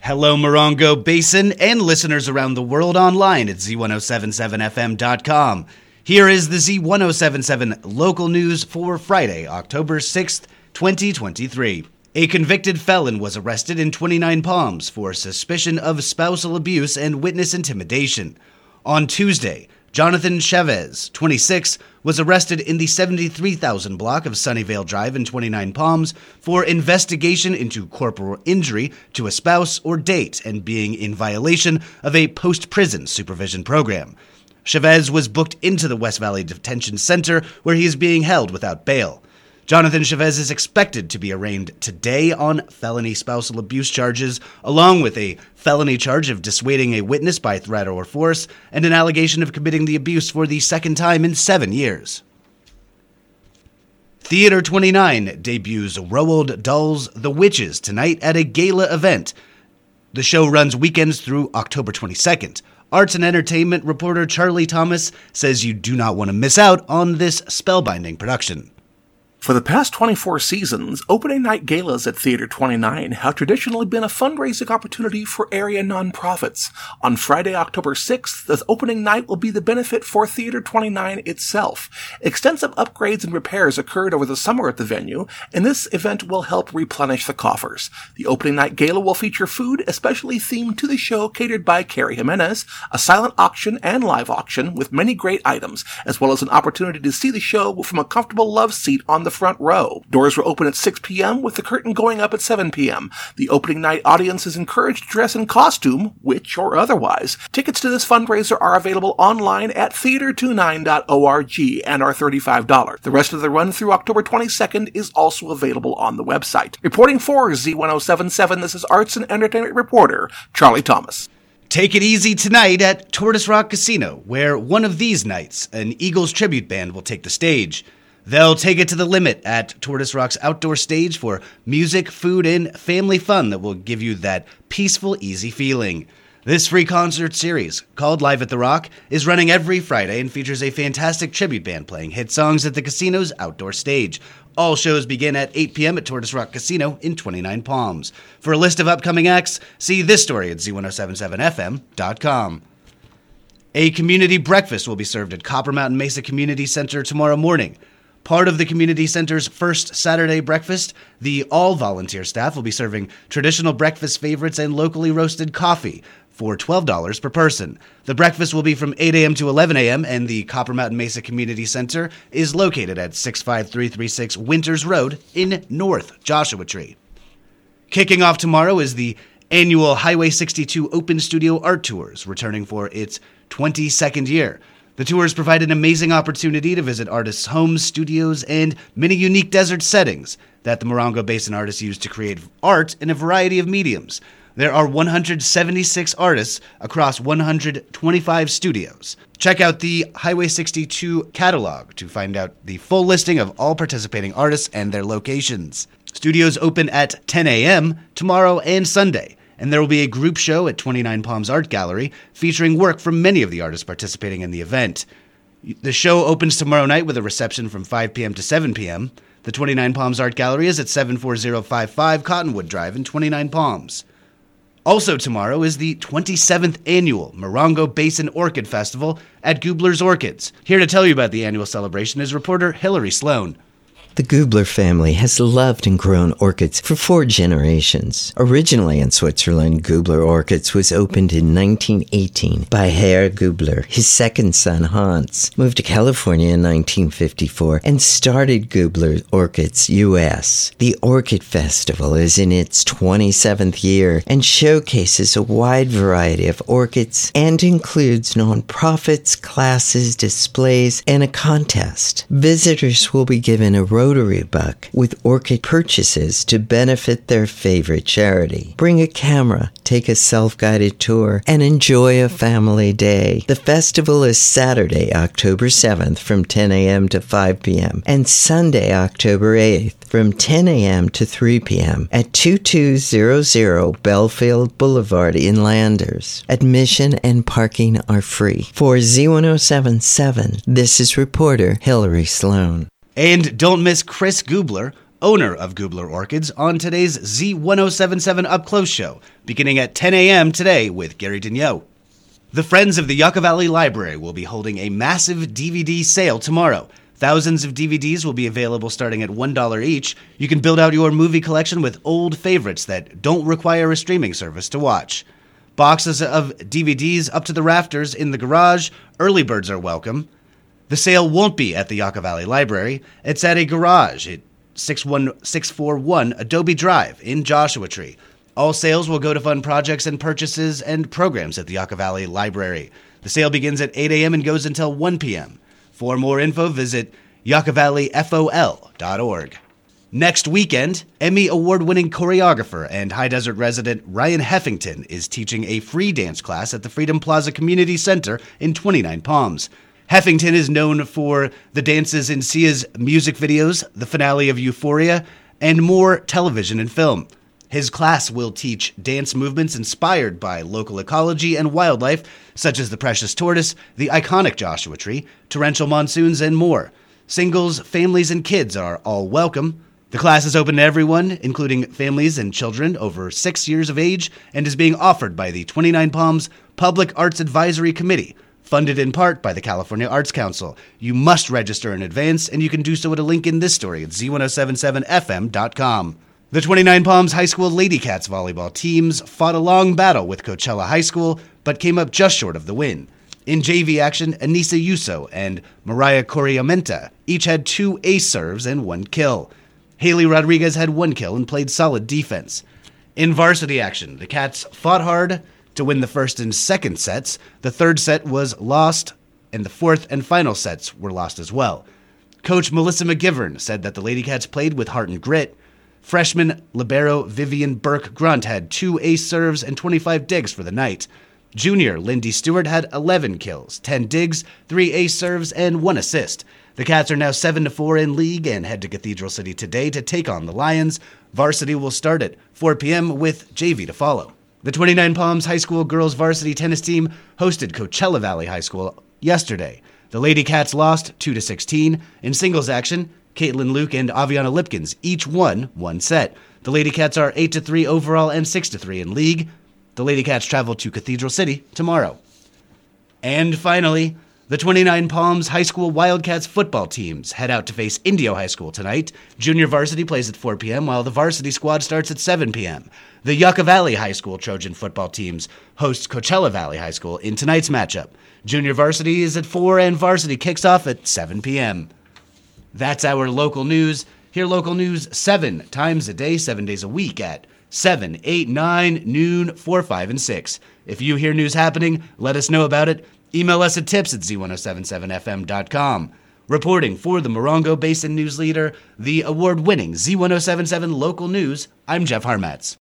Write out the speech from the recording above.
Hello, Morongo Basin and listeners around the world online at Z1077FM.com. Here is the Z1077 local news for Friday, October 6th, 2023. A convicted felon was arrested in 29 Palms for suspicion of spousal abuse and witness intimidation. On Tuesday, Jonathan Chavez, 26, was arrested in the 73,000 block of Sunnyvale Drive in 29 Palms for investigation into corporal injury to a spouse or date and being in violation of a post prison supervision program. Chavez was booked into the West Valley Detention Center where he is being held without bail. Jonathan Chavez is expected to be arraigned today on felony spousal abuse charges, along with a felony charge of dissuading a witness by threat or force, and an allegation of committing the abuse for the second time in seven years. Theater 29 debuts Roald Dahl's The Witches tonight at a gala event. The show runs weekends through October 22nd. Arts and entertainment reporter Charlie Thomas says you do not want to miss out on this spellbinding production. For the past 24 seasons, opening night galas at Theater 29 have traditionally been a fundraising opportunity for area nonprofits. On Friday, October 6th, the opening night will be the benefit for Theater 29 itself. Extensive upgrades and repairs occurred over the summer at the venue, and this event will help replenish the coffers. The opening night gala will feature food especially themed to the show catered by Carrie Jimenez, a silent auction and live auction with many great items, as well as an opportunity to see the show from a comfortable love seat on the front row. Doors will open at 6 p.m. with the curtain going up at 7 p.m. The opening night audience is encouraged to dress in costume, witch or otherwise. Tickets to this fundraiser are available online at theater29.org and are $35. The rest of the run through October 22nd is also available on the website. Reporting for Z1077, this is arts and entertainment reporter Charlie Thomas. Take it easy tonight at Tortoise Rock Casino, where one of these nights, an Eagles tribute band will take the stage. They'll take it to the limit at Tortoise Rock's outdoor stage for music, food, and family fun that will give you that peaceful, easy feeling. This free concert series, called Live at the Rock, is running every Friday and features a fantastic tribute band playing hit songs at the casino's outdoor stage. All shows begin at 8 p.m. at Tortoise Rock Casino in 29 Palms. For a list of upcoming acts, see this story at z1077fm.com. A community breakfast will be served at Copper Mountain Mesa Community Center tomorrow morning. Part of the community center's first Saturday breakfast, the all volunteer staff will be serving traditional breakfast favorites and locally roasted coffee for $12 per person. The breakfast will be from 8 a.m. to 11 a.m., and the Copper Mountain Mesa Community Center is located at 65336 Winters Road in North Joshua Tree. Kicking off tomorrow is the annual Highway 62 Open Studio Art Tours, returning for its 22nd year. The tours provide an amazing opportunity to visit artists' homes, studios, and many unique desert settings that the Morongo Basin artists use to create art in a variety of mediums. There are 176 artists across 125 studios. Check out the Highway 62 catalog to find out the full listing of all participating artists and their locations. Studios open at 10 a.m. tomorrow and Sunday and there will be a group show at 29 Palms Art Gallery featuring work from many of the artists participating in the event. The show opens tomorrow night with a reception from 5 p.m. to 7 p.m. The 29 Palms Art Gallery is at 74055 Cottonwood Drive in 29 Palms. Also, tomorrow is the 27th annual Morongo Basin Orchid Festival at Gubler's Orchids. Here to tell you about the annual celebration is reporter Hillary Sloan. The Gubler family has loved and grown orchids for four generations. Originally in Switzerland, Gubler Orchids was opened in 1918 by Herr Gubler. His second son, Hans, moved to California in 1954 and started Gubler Orchids US. The Orchid Festival is in its 27th year and showcases a wide variety of orchids and includes nonprofits, classes, displays, and a contest. Visitors will be given a Rotary Buck with orchid purchases to benefit their favorite charity. Bring a camera, take a self guided tour, and enjoy a family day. The festival is Saturday, October 7th from 10 a.m. to 5 p.m. and Sunday, October 8th from 10 a.m. to 3 p.m. at 2200 Belfield Boulevard in Landers. Admission and parking are free. For Z1077, this is reporter Hillary Sloan. And don't miss Chris Gubler owner of Gubler Orchids, on today's Z1077 Up Close show, beginning at 10 a.m. today with Gary Daigneault. The Friends of the Yucca Valley Library will be holding a massive DVD sale tomorrow. Thousands of DVDs will be available starting at $1 each. You can build out your movie collection with old favorites that don't require a streaming service to watch. Boxes of DVDs up to the rafters in the garage. Early birds are welcome. The sale won't be at the Yucca Valley Library. It's at a garage at 61641 Adobe Drive in Joshua Tree. All sales will go to fund projects and purchases and programs at the Yucca Valley Library. The sale begins at 8 a.m. and goes until 1 p.m. For more info, visit yuccavalleyfol.org. Next weekend, Emmy award winning choreographer and High Desert resident Ryan Heffington is teaching a free dance class at the Freedom Plaza Community Center in 29 Palms. Heffington is known for the dances in Sia's music videos, the finale of Euphoria, and more television and film. His class will teach dance movements inspired by local ecology and wildlife, such as the precious tortoise, the iconic Joshua tree, torrential monsoons, and more. Singles, families, and kids are all welcome. The class is open to everyone, including families and children over six years of age, and is being offered by the 29 Palms Public Arts Advisory Committee, funded in part by the California Arts Council. You must register in advance, and you can do so at a link in this story at z1077fm.com. The 29 Palms High School Lady Cats volleyball teams fought a long battle with Coachella High School, but came up just short of the win. In JV action, Anissa Yuso and Mariah Coriamenta each had two ace serves and one kill. Haley Rodriguez had one kill and played solid defense. In varsity action, the Cats fought hard to win the first and second sets. The third set was lost, and the fourth and final sets were lost as well. Coach Melissa McGivern said that the Lady Cats played with heart and grit. Freshman libero Vivian Burke Grunt had two ace serves and 25 digs for the night. Junior Lindy Stewart had 11 kills, 10 digs, 3 ace serves, and 1 assist. The Cats are now 7 to 4 in league and head to Cathedral City today to take on the Lions. Varsity will start at 4 p.m. with JV to follow. The 29 Palms High School girls varsity tennis team hosted Coachella Valley High School yesterday. The Lady Cats lost 2 to 16 in singles action. Caitlin Luke and Aviana Lipkins each won one set. The Lady Cats are 8 to 3 overall and 6 to 3 in league. The Lady Cats travel to Cathedral City tomorrow. And finally, the 29 Palms High School Wildcats football teams head out to face Indio High School tonight. Junior varsity plays at 4 p.m., while the varsity squad starts at 7 p.m. The Yucca Valley High School Trojan football teams host Coachella Valley High School in tonight's matchup. Junior varsity is at 4 and varsity kicks off at 7 p.m. That's our local news. Hear local news seven times a day, seven days a week at 7, 8, 9, noon, 4, 5, and 6. If you hear news happening, let us know about it. Email us at tips at z1077fm.com. Reporting for the Morongo Basin News Leader, the award winning Z1077 Local News, I'm Jeff Harmatz.